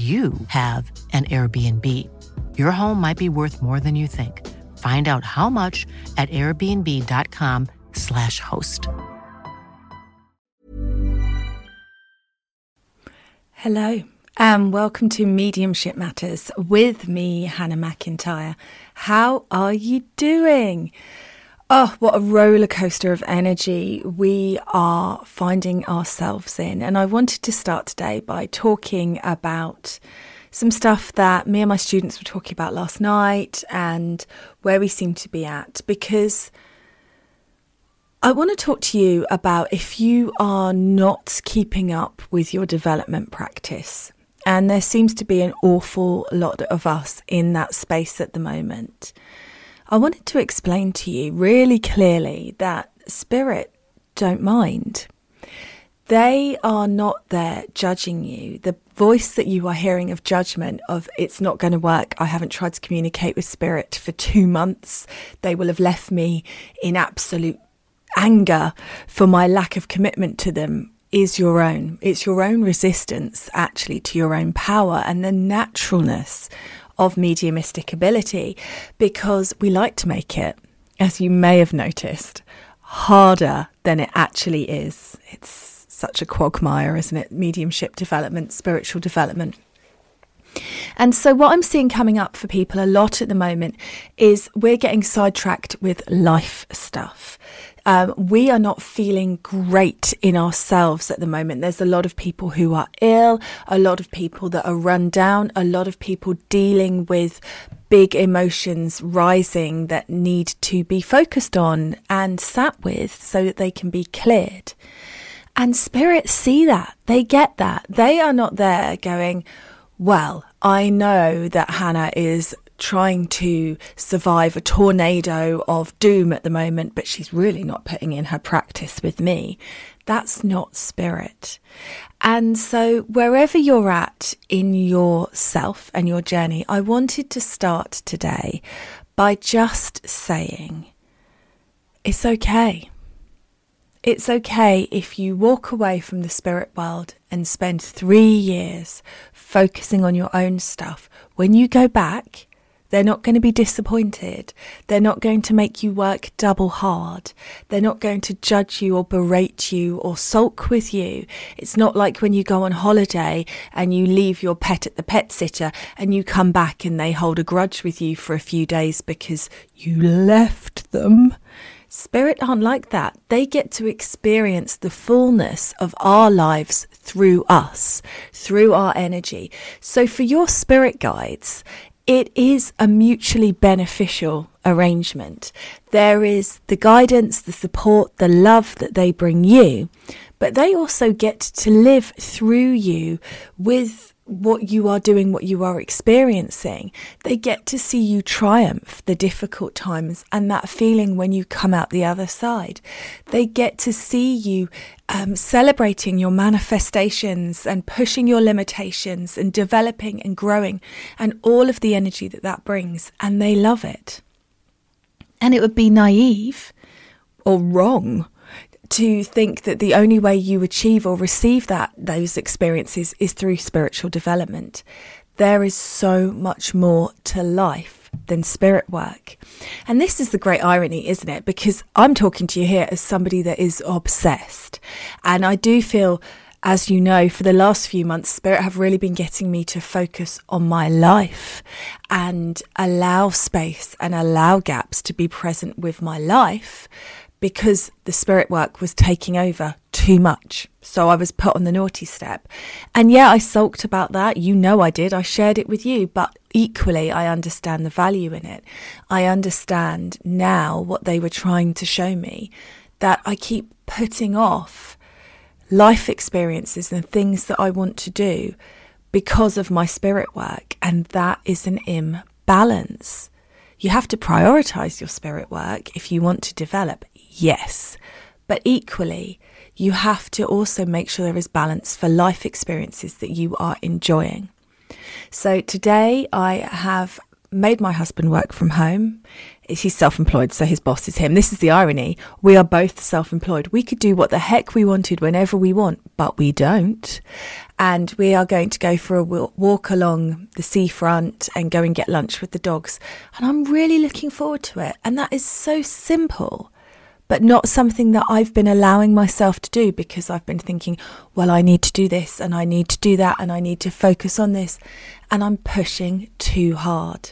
you have an Airbnb. Your home might be worth more than you think. Find out how much at airbnb.com/slash host. Hello, and welcome to Mediumship Matters with me, Hannah McIntyre. How are you doing? Oh, what a roller coaster of energy we are finding ourselves in. And I wanted to start today by talking about some stuff that me and my students were talking about last night and where we seem to be at because I want to talk to you about if you are not keeping up with your development practice. And there seems to be an awful lot of us in that space at the moment. I wanted to explain to you really clearly that spirit don't mind. They are not there judging you. The voice that you are hearing of judgment of it's not going to work. I haven't tried to communicate with spirit for two months. They will have left me in absolute anger for my lack of commitment to them is your own. It's your own resistance actually to your own power and the naturalness of mediumistic ability because we like to make it, as you may have noticed, harder than it actually is. It's such a quagmire, isn't it? Mediumship development, spiritual development. And so, what I'm seeing coming up for people a lot at the moment is we're getting sidetracked with life stuff um, we are not feeling great in ourselves at the moment. There's a lot of people who are ill, a lot of people that are run down, a lot of people dealing with big emotions rising that need to be focused on and sat with so that they can be cleared. And spirits see that, they get that. They are not there going, well, I know that Hannah is trying to survive a tornado of doom at the moment, but she's really not putting in her practice with me. That's not spirit. And so, wherever you're at in yourself and your journey, I wanted to start today by just saying, it's okay. It's okay if you walk away from the spirit world and spend three years focusing on your own stuff. When you go back, they're not going to be disappointed. They're not going to make you work double hard. They're not going to judge you or berate you or sulk with you. It's not like when you go on holiday and you leave your pet at the pet sitter and you come back and they hold a grudge with you for a few days because you left them. Spirit aren't like that. They get to experience the fullness of our lives through us, through our energy. So for your spirit guides, it is a mutually beneficial arrangement. There is the guidance, the support, the love that they bring you, but they also get to live through you with what you are doing, what you are experiencing. They get to see you triumph the difficult times and that feeling when you come out the other side. They get to see you um, celebrating your manifestations and pushing your limitations and developing and growing and all of the energy that that brings. And they love it. And it would be naive or wrong to think that the only way you achieve or receive that those experiences is through spiritual development. There is so much more to life than spirit work. And this is the great irony, isn't it? Because I'm talking to you here as somebody that is obsessed. And I do feel as you know, for the last few months, Spirit have really been getting me to focus on my life and allow space and allow gaps to be present with my life because the spirit work was taking over too much. So I was put on the naughty step. And yeah, I sulked about that. You know I did. I shared it with you. But equally, I understand the value in it. I understand now what they were trying to show me that I keep putting off life experiences and things that I want to do because of my spirit work. And that is an imbalance. You have to prioritize your spirit work if you want to develop yes. But equally, you have to also make sure there is balance for life experiences that you are enjoying. So today I have made my husband work from home. He's self employed, so his boss is him. This is the irony. We are both self employed. We could do what the heck we wanted whenever we want, but we don't. And we are going to go for a walk along the seafront and go and get lunch with the dogs. And I'm really looking forward to it. And that is so simple but not something that I've been allowing myself to do because I've been thinking, well, I need to do this and I need to do that and I need to focus on this. And I'm pushing too hard.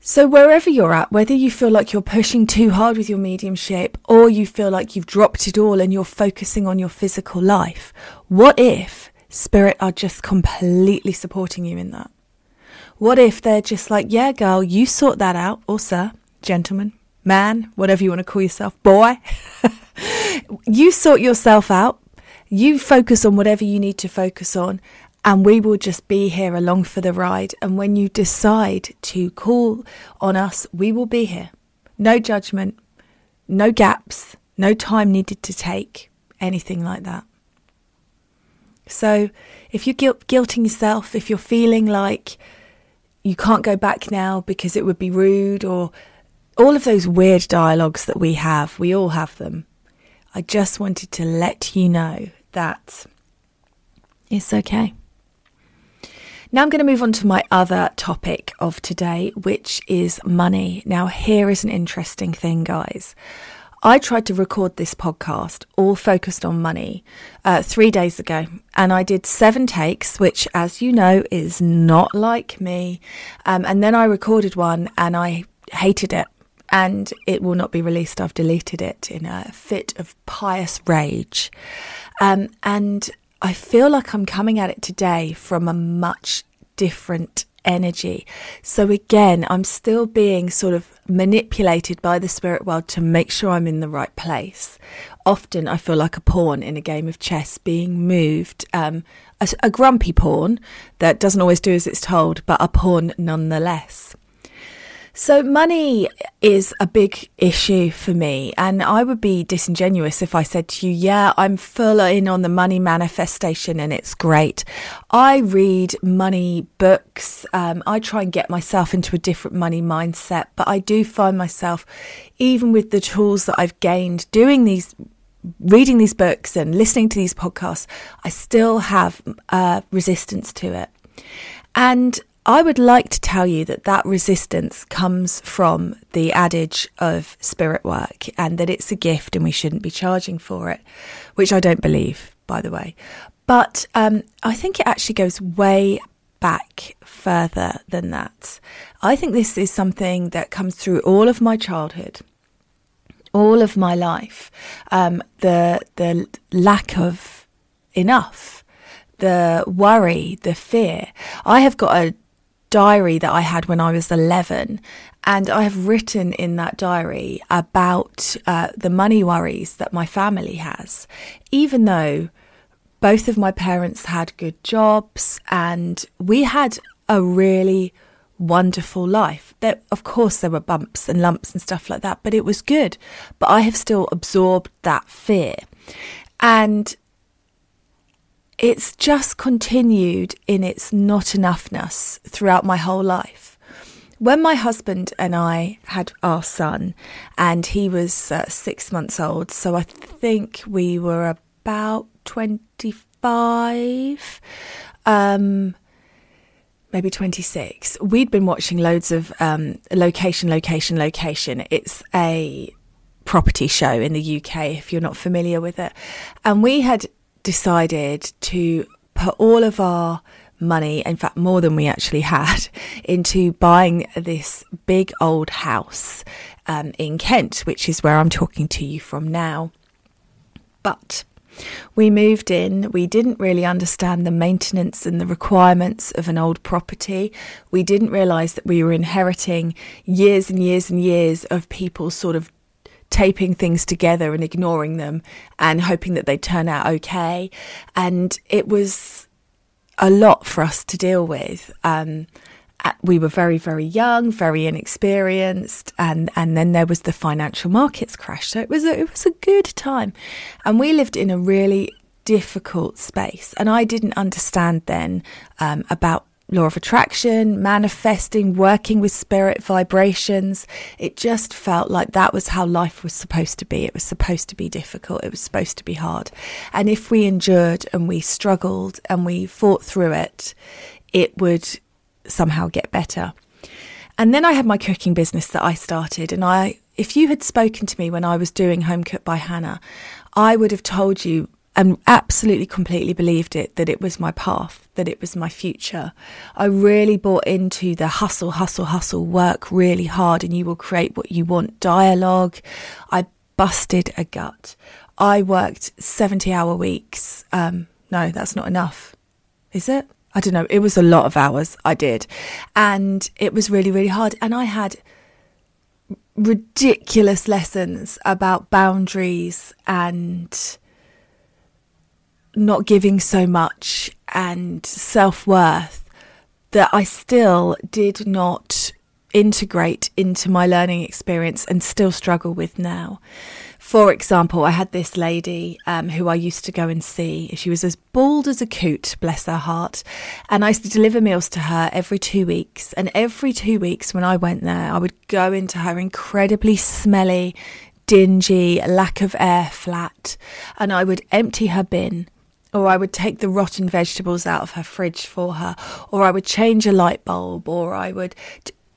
So, wherever you're at, whether you feel like you're pushing too hard with your mediumship or you feel like you've dropped it all and you're focusing on your physical life, what if spirit are just completely supporting you in that? What if they're just like, yeah, girl, you sort that out, or sir, gentleman, man, whatever you want to call yourself, boy. you sort yourself out. You focus on whatever you need to focus on, and we will just be here along for the ride. And when you decide to call on us, we will be here. No judgment, no gaps, no time needed to take, anything like that. So, if you're guilt- guilting yourself, if you're feeling like you can't go back now because it would be rude or all of those weird dialogues that we have, we all have them. I just wanted to let you know that it's okay. Now I'm going to move on to my other topic of today, which is money. Now, here is an interesting thing, guys. I tried to record this podcast all focused on money uh, three days ago, and I did seven takes, which, as you know, is not like me. Um, and then I recorded one and I hated it and it will not be released. I've deleted it in a fit of pious rage. Um, and I feel like I'm coming at it today from a much different energy. So again, I'm still being sort of manipulated by the spirit world to make sure I'm in the right place. Often I feel like a pawn in a game of chess being moved, um, a, a grumpy pawn that doesn't always do as it's told, but a pawn nonetheless. So, money is a big issue for me. And I would be disingenuous if I said to you, yeah, I'm full in on the money manifestation and it's great. I read money books. Um, I try and get myself into a different money mindset. But I do find myself, even with the tools that I've gained doing these reading these books and listening to these podcasts, I still have uh, resistance to it. And I would like to tell you that that resistance comes from the adage of spirit work and that it's a gift and we shouldn't be charging for it, which I don't believe, by the way. But um, I think it actually goes way back further than that. I think this is something that comes through all of my childhood, all of my life. Um, the the lack of enough, the worry, the fear. I have got a diary that I had when I was 11. And I have written in that diary about uh, the money worries that my family has, even though both of my parents had good jobs and we had a really wonderful life. There, of course, there were bumps and lumps and stuff like that, but it was good. But I have still absorbed that fear. And it's just continued in its not enoughness throughout my whole life. When my husband and I had our son, and he was uh, six months old, so I think we were about 25, um, maybe 26, we'd been watching loads of um, location, location, location. It's a property show in the UK, if you're not familiar with it. And we had decided to put all of our money, in fact, more than we actually had, into buying this big old house um, in Kent, which is where I'm talking to you from now. But we moved in. We didn't really understand the maintenance and the requirements of an old property. We didn't realise that we were inheriting years and years and years of people sort of taping things together and ignoring them and hoping that they'd turn out okay. And it was a lot for us to deal with. Um, we were very, very young, very inexperienced, and, and then there was the financial markets crash. So it was a, it was a good time, and we lived in a really difficult space. And I didn't understand then um, about law of attraction, manifesting, working with spirit vibrations. It just felt like that was how life was supposed to be. It was supposed to be difficult. It was supposed to be hard. And if we endured and we struggled and we fought through it, it would somehow get better. And then I had my cooking business that I started. And I, if you had spoken to me when I was doing Home Cooked by Hannah, I would have told you and absolutely completely believed it that it was my path, that it was my future. I really bought into the hustle, hustle, hustle, work really hard and you will create what you want dialogue. I busted a gut. I worked 70 hour weeks. Um, no, that's not enough. Is it? I don't know. It was a lot of hours I did. And it was really, really hard. And I had ridiculous lessons about boundaries and not giving so much and self worth that I still did not integrate into my learning experience and still struggle with now. For example, I had this lady um, who I used to go and see. She was as bald as a coot, bless her heart. And I used to deliver meals to her every two weeks. And every two weeks when I went there, I would go into her incredibly smelly, dingy, lack of air flat. And I would empty her bin or I would take the rotten vegetables out of her fridge for her, or I would change a light bulb, or I would,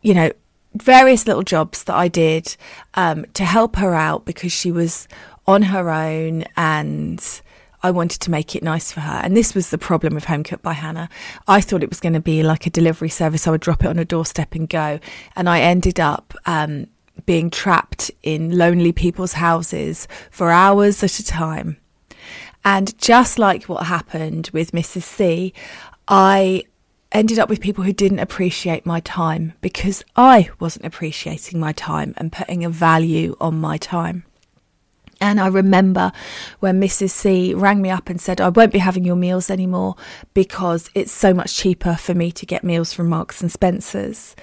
you know, various little jobs that I did um, to help her out because she was on her own and I wanted to make it nice for her. And this was the problem with Home Cooked by Hannah. I thought it was going to be like a delivery service. I would drop it on a doorstep and go. And I ended up um, being trapped in lonely people's houses for hours at a time and just like what happened with Mrs. C, I ended up with people who didn't appreciate my time because I wasn't appreciating my time and putting a value on my time. And I remember when Mrs. C rang me up and said, I won't be having your meals anymore because it's so much cheaper for me to get meals from Marks and Spencer's.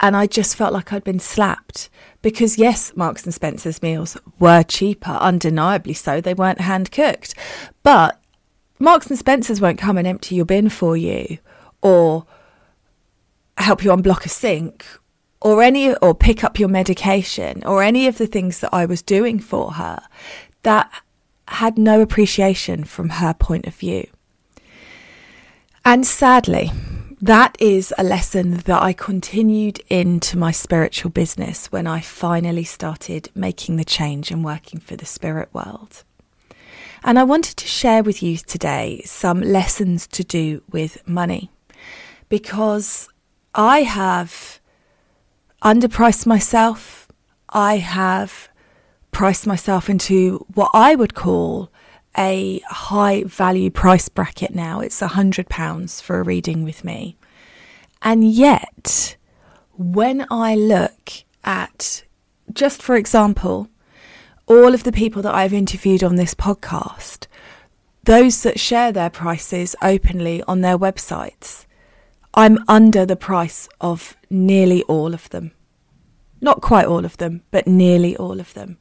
And I just felt like I'd been slapped because yes, Marks and Spencer's meals were cheaper, undeniably so. They weren't hand cooked, but Marks and Spencer's won't come and empty your bin for you, or help you unblock a sink, or any or pick up your medication, or any of the things that I was doing for her. That had no appreciation from her point of view. And sadly, that is a lesson that I continued into my spiritual business when I finally started making the change and working for the spirit world. And I wanted to share with you today some lessons to do with money because I have underpriced myself. I have priced myself into what I would call a high value price bracket now. It's a hundred pounds for a reading with me. And yet, when I look at, just for example, all of the people that I've interviewed on this podcast, those that share their prices openly on their websites, I'm under the price of nearly all of them. Not quite all of them, but nearly all of them.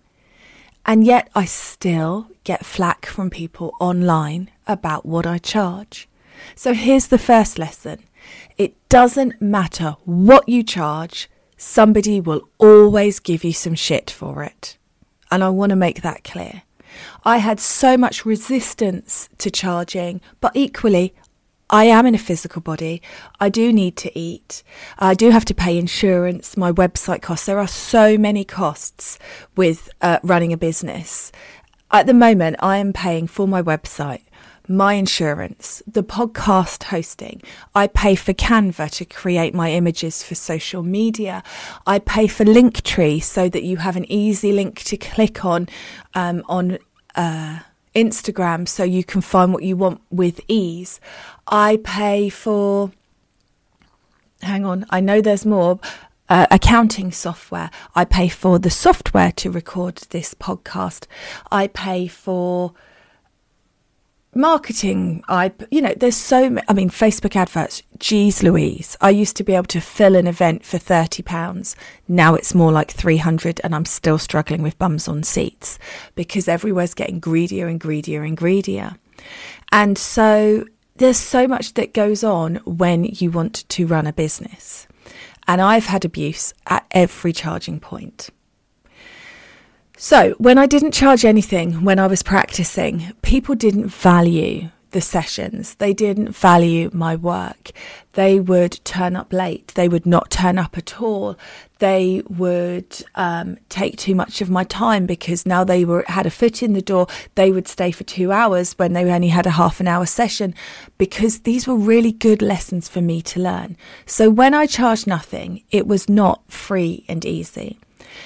And yet I still get flack from people online about what I charge. So here's the first lesson it doesn't matter what you charge, somebody will always give you some shit for it. And I want to make that clear. I had so much resistance to charging, but equally, I am in a physical body. I do need to eat. I do have to pay insurance, my website costs. There are so many costs with uh, running a business. At the moment, I am paying for my website, my insurance, the podcast hosting. I pay for Canva to create my images for social media. I pay for Linktree so that you have an easy link to click on um, on. Uh, Instagram so you can find what you want with ease. I pay for, hang on, I know there's more. Uh, accounting software. I pay for the software to record this podcast. I pay for marketing i you know there's so i mean facebook adverts geez louise i used to be able to fill an event for 30 pounds now it's more like 300 and i'm still struggling with bums on seats because everywhere's getting greedier and greedier and greedier and so there's so much that goes on when you want to run a business. And i've had abuse at every charging point. So, when I didn't charge anything when I was practicing, people didn't value the sessions. They didn't value my work. They would turn up late. They would not turn up at all. They would um, take too much of my time because now they were had a foot in the door. They would stay for two hours when they only had a half an hour session because these were really good lessons for me to learn. So when I charged nothing, it was not free and easy.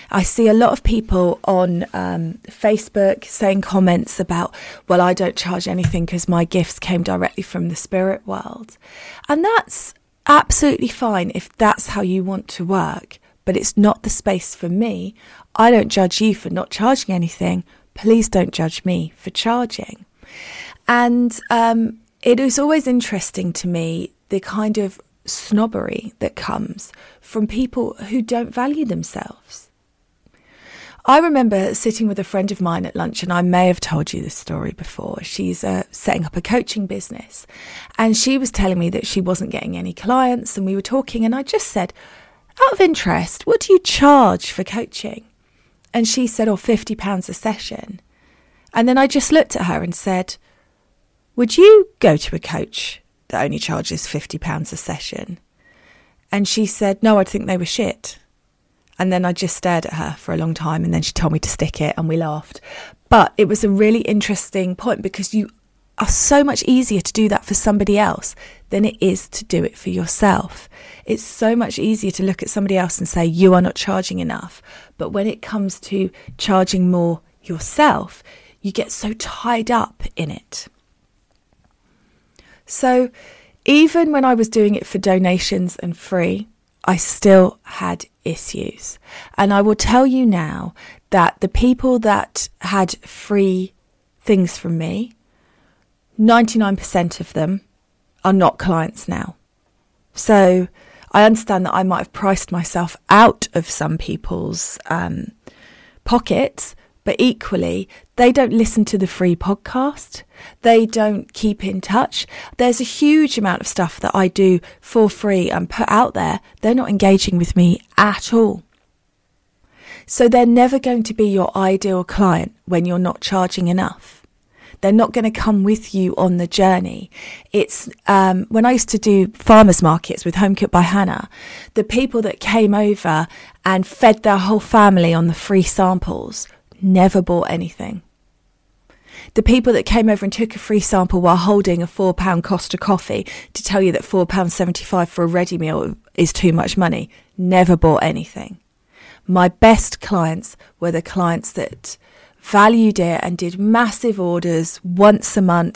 I see a lot of people on um, Facebook saying comments about, well, I don't charge anything because my gifts came directly from the spirit world. And that's absolutely fine if that's how you want to work, but it's not the space for me. I don't judge you for not charging anything. Please don't judge me for charging. And um, it is always interesting to me the kind of snobbery that comes from people who don't value themselves. I remember sitting with a friend of mine at lunch, and I may have told you this story before. She's uh, setting up a coaching business, and she was telling me that she wasn't getting any clients. And we were talking, and I just said, out of interest, what do you charge for coaching? And she said, oh, £50 a session. And then I just looked at her and said, Would you go to a coach that only charges £50 a session? And she said, No, I'd think they were shit. And then I just stared at her for a long time and then she told me to stick it and we laughed. But it was a really interesting point because you are so much easier to do that for somebody else than it is to do it for yourself. It's so much easier to look at somebody else and say, you are not charging enough. But when it comes to charging more yourself, you get so tied up in it. So even when I was doing it for donations and free, I still had issues. And I will tell you now that the people that had free things from me, 99% of them are not clients now. So I understand that I might have priced myself out of some people's um, pockets, but equally, they don't listen to the free podcast. They don't keep in touch. There's a huge amount of stuff that I do for free and put out there. They're not engaging with me at all. So they're never going to be your ideal client when you're not charging enough. They're not going to come with you on the journey. It's um, when I used to do farmers markets with Home Cooked by Hannah, the people that came over and fed their whole family on the free samples never bought anything. The people that came over and took a free sample while holding a £4 Costa coffee to tell you that £4.75 for a ready meal is too much money never bought anything. My best clients were the clients that valued it and did massive orders once a month.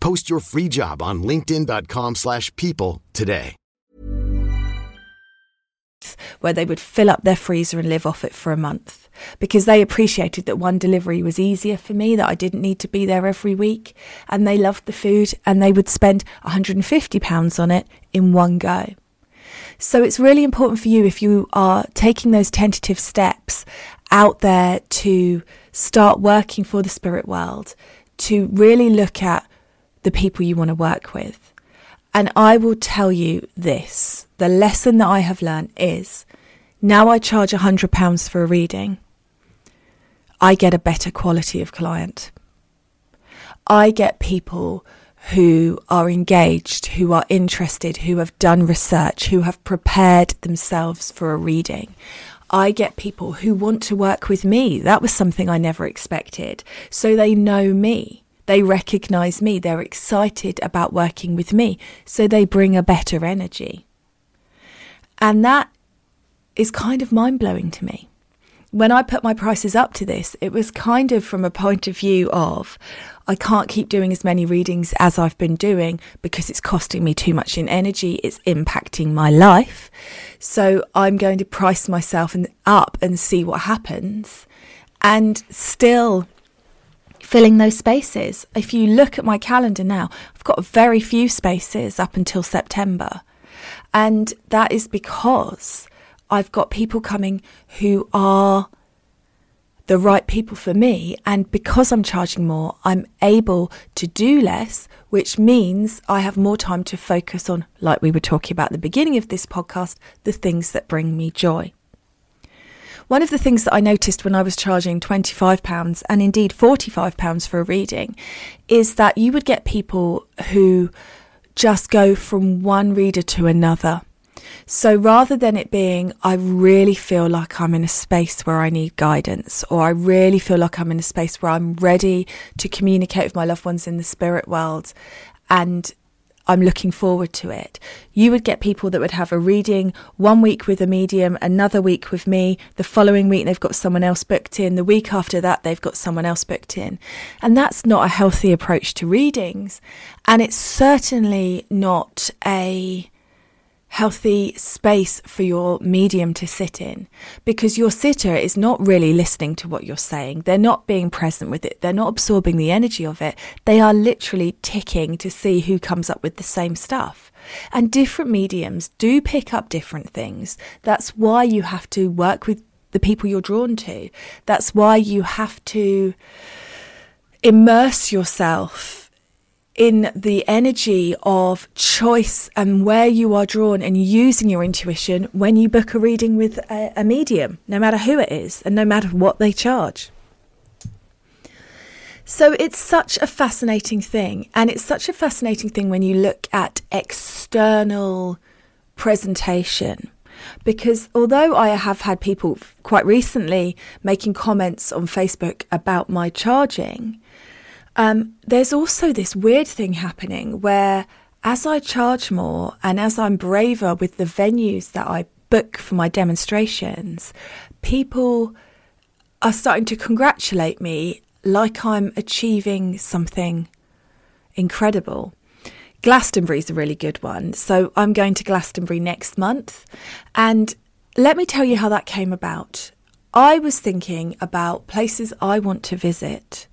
Post your free job on linkedin.com/people slash people today. where they would fill up their freezer and live off it for a month because they appreciated that one delivery was easier for me, that I didn't need to be there every week, and they loved the food and they would spend £150 on it in one go. So it's really important for you if you are taking those tentative steps out there to start working for the spirit world, to really look at the people you want to work with. And I will tell you this the lesson that I have learned is now I charge £100 for a reading, I get a better quality of client. I get people who are engaged, who are interested, who have done research, who have prepared themselves for a reading. I get people who want to work with me. That was something I never expected. So they know me. They recognize me. They're excited about working with me. So they bring a better energy. And that is kind of mind blowing to me. When I put my prices up to this, it was kind of from a point of view of I can't keep doing as many readings as I've been doing because it's costing me too much in energy, it's impacting my life. So I'm going to price myself up and see what happens and still filling those spaces. If you look at my calendar now, I've got very few spaces up until September. And that is because I've got people coming who are the right people for me. And because I'm charging more, I'm able to do less, which means I have more time to focus on, like we were talking about at the beginning of this podcast, the things that bring me joy. One of the things that I noticed when I was charging £25 and indeed £45 for a reading is that you would get people who just go from one reader to another. So rather than it being, I really feel like I'm in a space where I need guidance, or I really feel like I'm in a space where I'm ready to communicate with my loved ones in the spirit world and I'm looking forward to it. You would get people that would have a reading one week with a medium, another week with me, the following week they've got someone else booked in, the week after that they've got someone else booked in. And that's not a healthy approach to readings. And it's certainly not a healthy space for your medium to sit in because your sitter is not really listening to what you're saying. They're not being present with it. They're not absorbing the energy of it. They are literally ticking to see who comes up with the same stuff. And different mediums do pick up different things. That's why you have to work with the people you're drawn to. That's why you have to immerse yourself in the energy of choice and where you are drawn and using your intuition when you book a reading with a, a medium, no matter who it is and no matter what they charge. So it's such a fascinating thing. And it's such a fascinating thing when you look at external presentation. Because although I have had people quite recently making comments on Facebook about my charging, um, there's also this weird thing happening where as I charge more and as I'm braver with the venues that I book for my demonstrations, people are starting to congratulate me like I'm achieving something incredible. Glastonbury is a really good one. So I'm going to Glastonbury next month. And let me tell you how that came about. I was thinking about places I want to visit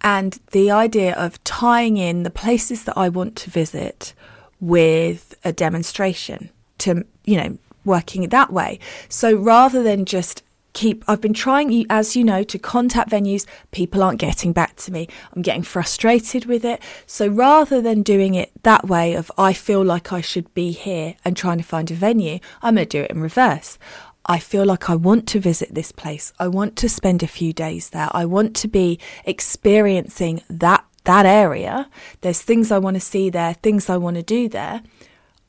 and the idea of tying in the places that I want to visit with a demonstration to, you know, working it that way. So rather than just keep I've been trying as you know to contact venues. People aren't getting back to me. I'm getting frustrated with it. So rather than doing it that way of I feel like I should be here and trying to find a venue I'm going to do it in reverse I feel like I want to visit this place I want to spend a few days there I want to be experiencing that that area there's things I want to see there things I want to do there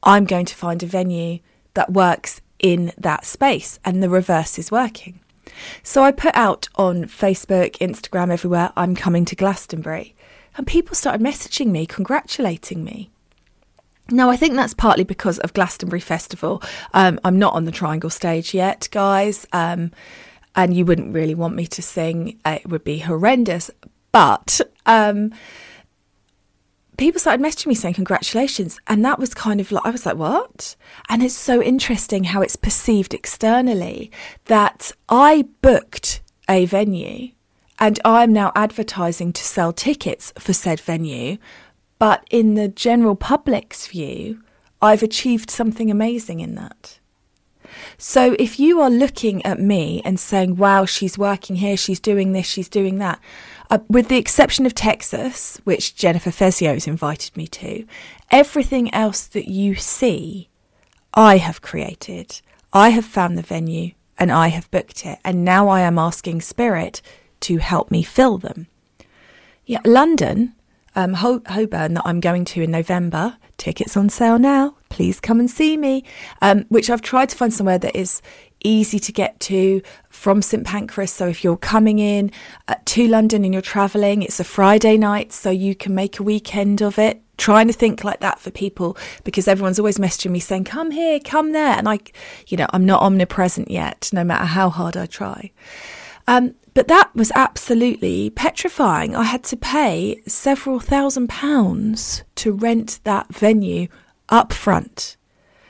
I'm going to find a venue that works in that space, and the reverse is working. So I put out on Facebook, Instagram, everywhere, I'm coming to Glastonbury. And people started messaging me, congratulating me. Now, I think that's partly because of Glastonbury Festival. Um, I'm not on the triangle stage yet, guys, um, and you wouldn't really want me to sing. It would be horrendous. But um, people started messaging me saying congratulations and that was kind of like i was like what and it's so interesting how it's perceived externally that i booked a venue and i'm now advertising to sell tickets for said venue but in the general public's view i've achieved something amazing in that so if you are looking at me and saying wow she's working here she's doing this she's doing that uh, with the exception of Texas, which Jennifer Fezio has invited me to, everything else that you see, I have created. I have found the venue and I have booked it. And now I am asking Spirit to help me fill them. Yeah, London, um, Holborn, that I'm going to in November. Tickets on sale now. Please come and see me. Um, which I've tried to find somewhere that is easy to get to from St Pancras. So if you're coming in uh, to London and you're travelling, it's a Friday night, so you can make a weekend of it. Trying to think like that for people because everyone's always messaging me saying, "Come here, come there," and I, you know, I'm not omnipresent yet, no matter how hard I try. Um, but that was absolutely petrifying. I had to pay several thousand pounds to rent that venue up front.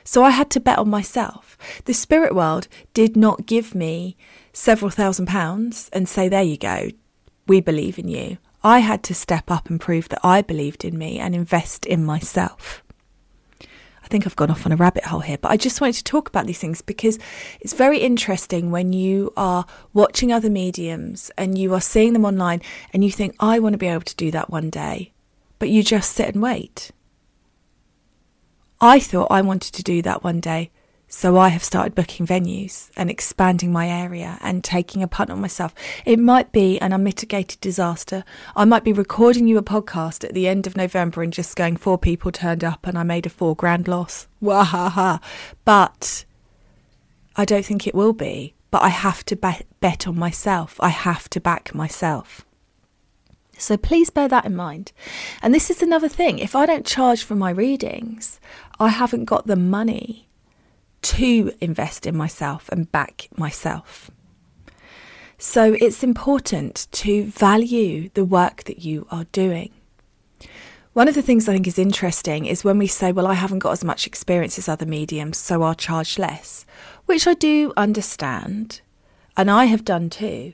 So I had to bet on myself. The spirit world did not give me several thousand pounds and say, there you go, we believe in you. I had to step up and prove that I believed in me and invest in myself. I think I've gone off on a rabbit hole here, but I just wanted to talk about these things because it's very interesting when you are watching other mediums and you are seeing them online and you think, I want to be able to do that one day, but you just sit and wait. I thought I wanted to do that one day. So I have started booking venues and expanding my area and taking a punt on myself. It might be an unmitigated disaster. I might be recording you a podcast at the end of November and just going, four people turned up and I made a four grand loss. Wahaha. But I don't think it will be. But I have to bet on myself. I have to back myself. So please bear that in mind. And this is another thing if I don't charge for my readings, I haven't got the money to invest in myself and back myself. So it's important to value the work that you are doing. One of the things I think is interesting is when we say, well, I haven't got as much experience as other mediums, so I'll charge less, which I do understand, and I have done too.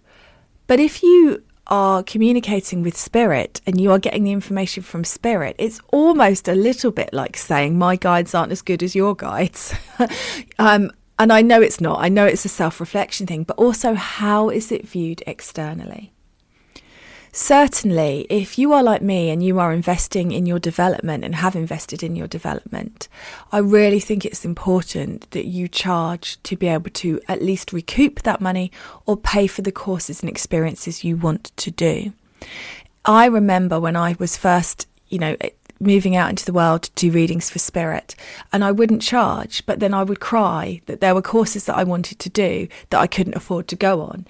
But if you are communicating with spirit and you are getting the information from spirit, it's almost a little bit like saying, My guides aren't as good as your guides. um, and I know it's not. I know it's a self reflection thing, but also how is it viewed externally? Certainly, if you are like me and you are investing in your development and have invested in your development, I really think it's important that you charge to be able to at least recoup that money or pay for the courses and experiences you want to do. I remember when I was first, you know, moving out into the world to do readings for spirit and I wouldn't charge but then I would cry that there were courses that I wanted to do that I couldn't afford to go on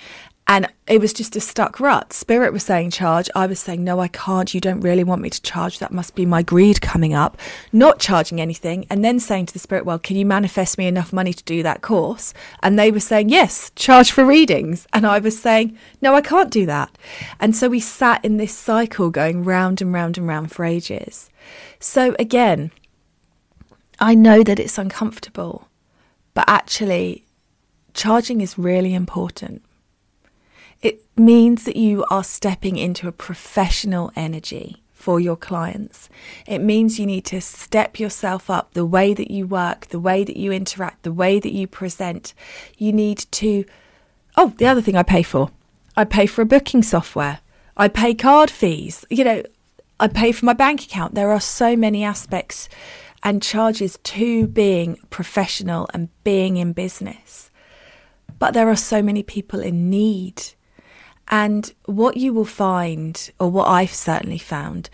and it was just a stuck rut. Spirit was saying charge. I was saying, no, I can't. You don't really want me to charge. That must be my greed coming up. Not charging anything. And then saying to the spirit, well, can you manifest me enough money to do that course? And they were saying, yes, charge for readings. And I was saying, no, I can't do that. And so we sat in this cycle going round and round and round for ages. So again, I know that it's uncomfortable, but actually, charging is really important it means that you are stepping into a professional energy for your clients. It means you need to step yourself up the way that you work, the way that you interact, the way that you present. You need to. Oh, the other thing I pay for I pay for a booking software, I pay card fees, you know, I pay for my bank account. There are so many aspects and charges to being professional and being in business. But there are so many people in need and what you will find, or what I've certainly found,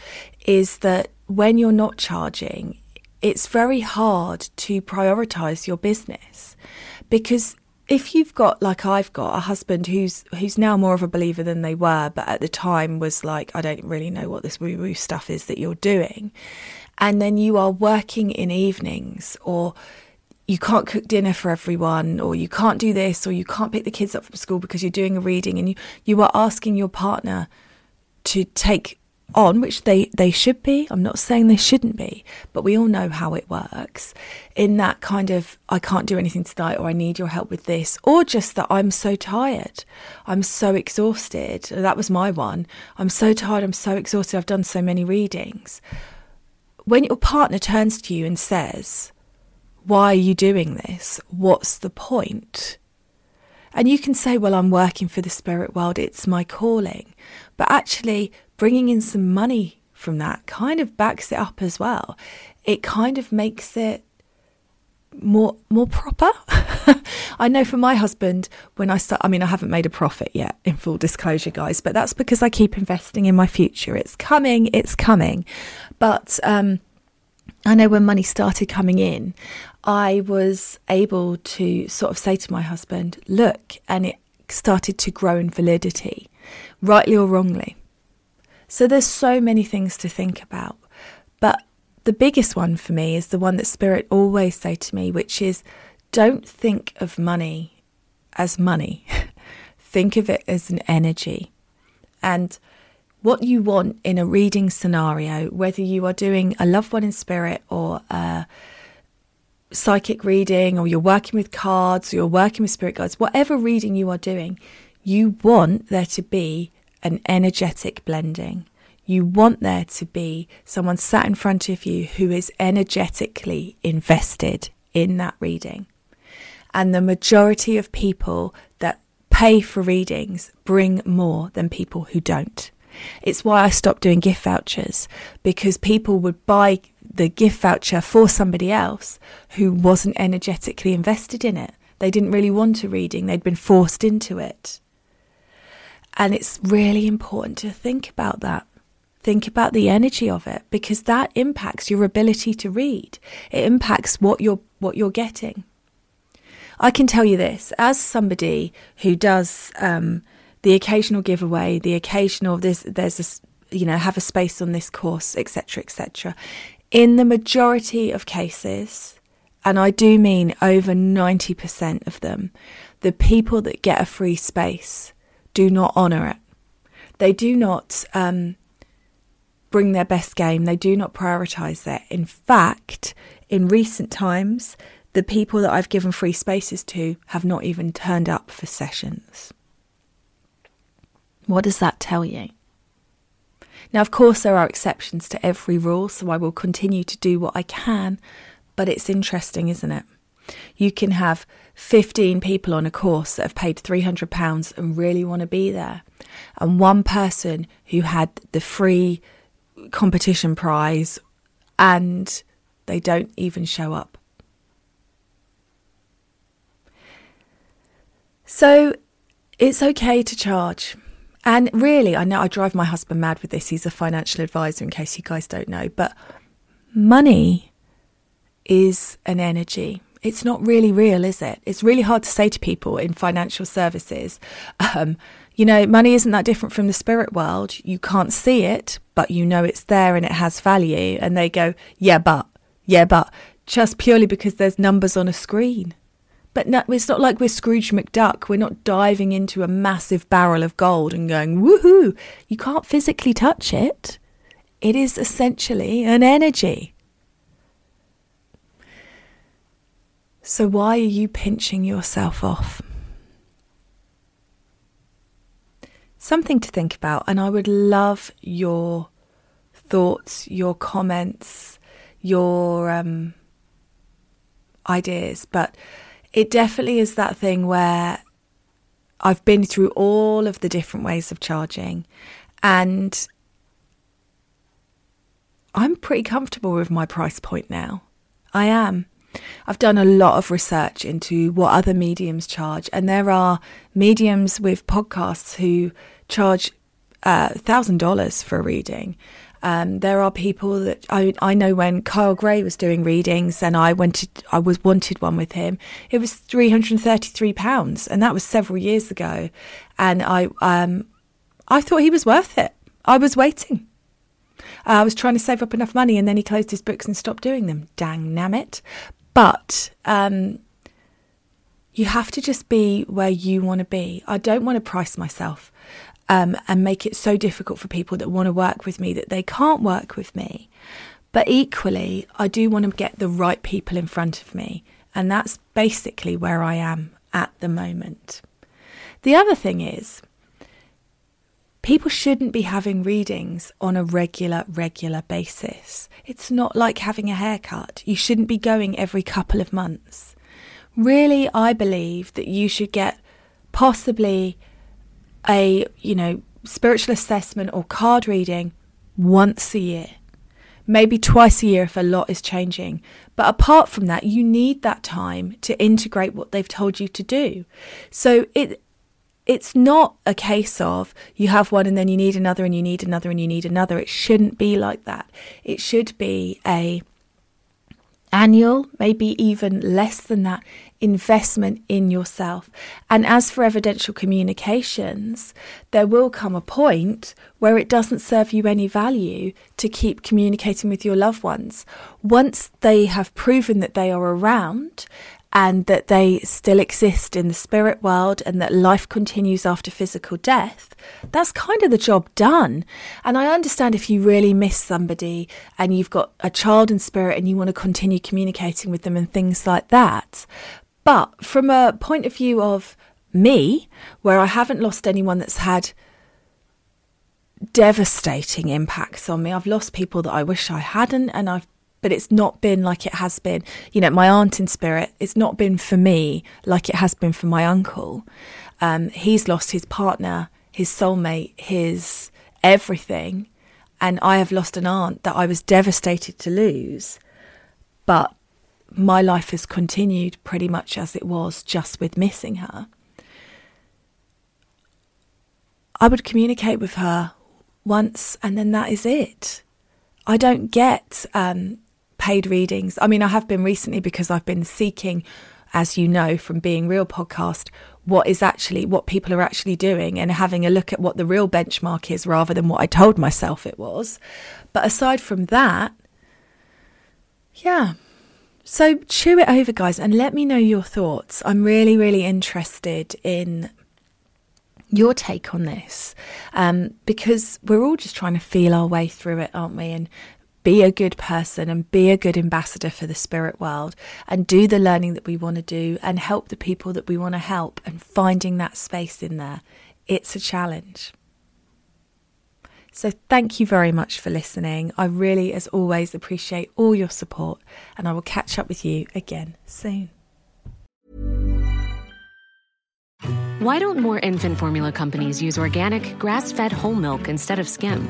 is that when you're not charging, it's very hard to prioritize your business. Because if you've got like I've got a husband who's who's now more of a believer than they were, but at the time was like, I don't really know what this woo woo stuff is that you're doing, and then you are working in evenings or you can't cook dinner for everyone or you can't do this or you can't pick the kids up from school because you're doing a reading and you, you are asking your partner to take on, which they, they should be. I'm not saying they shouldn't be, but we all know how it works. In that kind of, I can't do anything tonight, or I need your help with this, or just that I'm so tired. I'm so exhausted. That was my one. I'm so tired. I'm so exhausted. I've done so many readings. When your partner turns to you and says, why are you doing this? What's the point? And you can say, well, I'm working for the spirit world, it's my calling. But actually, bringing in some money from that kind of backs it up as well. It kind of makes it more more proper. I know for my husband when I start I mean I haven't made a profit yet in full disclosure guys, but that's because I keep investing in my future. It's coming, it's coming. But um I know when money started coming in, I was able to sort of say to my husband, look, and it started to grow in validity, rightly or wrongly. So there's so many things to think about. But the biggest one for me is the one that Spirit always say to me, which is don't think of money as money. think of it as an energy. And what you want in a reading scenario, whether you are doing a loved one in spirit or a psychic reading or you're working with cards or you're working with spirit guides, whatever reading you are doing, you want there to be an energetic blending. You want there to be someone sat in front of you who is energetically invested in that reading. And the majority of people that pay for readings bring more than people who don't. It's why I stopped doing gift vouchers because people would buy the gift voucher for somebody else who wasn't energetically invested in it. They didn't really want a reading, they'd been forced into it. And it's really important to think about that. Think about the energy of it because that impacts your ability to read. It impacts what you're what you're getting. I can tell you this as somebody who does um, the occasional giveaway, the occasional this there's a you know have a space on this course, etc., etc. In the majority of cases, and I do mean over ninety percent of them, the people that get a free space do not honour it. They do not um, bring their best game. They do not prioritise that. In fact, in recent times, the people that I've given free spaces to have not even turned up for sessions. What does that tell you? Now, of course, there are exceptions to every rule, so I will continue to do what I can, but it's interesting, isn't it? You can have 15 people on a course that have paid £300 and really want to be there, and one person who had the free competition prize and they don't even show up. So it's okay to charge. And really, I know I drive my husband mad with this. He's a financial advisor, in case you guys don't know. But money is an energy. It's not really real, is it? It's really hard to say to people in financial services, um, you know, money isn't that different from the spirit world. You can't see it, but you know it's there and it has value. And they go, yeah, but, yeah, but, just purely because there's numbers on a screen. But no, it's not like we're Scrooge McDuck. We're not diving into a massive barrel of gold and going, woohoo. You can't physically touch it. It is essentially an energy. So, why are you pinching yourself off? Something to think about, and I would love your thoughts, your comments, your um, ideas. But it definitely is that thing where I've been through all of the different ways of charging and I'm pretty comfortable with my price point now. I am. I've done a lot of research into what other mediums charge, and there are mediums with podcasts who charge $1,000 uh, for a reading. Um, there are people that I, I know when Kyle Gray was doing readings and I wanted I was wanted one with him. It was three hundred and thirty three pounds, and that was several years ago. And I um, I thought he was worth it. I was waiting. Uh, I was trying to save up enough money, and then he closed his books and stopped doing them. Dang nam it! But um, you have to just be where you want to be. I don't want to price myself um, and make it so difficult for people that want to work with me that they can't work with me. But equally, I do want to get the right people in front of me. And that's basically where I am at the moment. The other thing is, people shouldn't be having readings on a regular, regular basis. It's not like having a haircut. You shouldn't be going every couple of months. Really, I believe that you should get possibly a, you know, spiritual assessment or card reading once a year. Maybe twice a year if a lot is changing. But apart from that, you need that time to integrate what they've told you to do. So it it's not a case of you have one and then you need another and you need another and you need another. It shouldn't be like that. It should be a annual, maybe even less than that, investment in yourself. And as for evidential communications, there will come a point where it doesn't serve you any value to keep communicating with your loved ones. Once they have proven that they are around and that they still exist in the spirit world and that life continues after physical death, that's kind of the job done. And I understand if you really miss somebody and you've got a child in spirit and you want to continue communicating with them and things like that. But from a point of view of me, where I haven't lost anyone that's had devastating impacts on me, I've lost people that I wish I hadn't, and I've but it's not been like it has been, you know, my aunt in spirit, it's not been for me like it has been for my uncle. Um, he's lost his partner, his soulmate, his everything. And I have lost an aunt that I was devastated to lose. But my life has continued pretty much as it was, just with missing her. I would communicate with her once and then that is it. I don't get um, paid readings. I mean, I have been recently because I've been seeking, as you know, from Being Real podcast, what is actually what people are actually doing and having a look at what the real benchmark is rather than what I told myself it was. But aside from that, yeah. So chew it over, guys, and let me know your thoughts. I'm really, really interested in your take on this um, because we're all just trying to feel our way through it, aren't we? And be a good person and be a good ambassador for the spirit world and do the learning that we want to do and help the people that we want to help and finding that space in there. It's a challenge. So, thank you very much for listening. I really, as always, appreciate all your support, and I will catch up with you again soon. Why don't more infant formula companies use organic, grass fed whole milk instead of skim?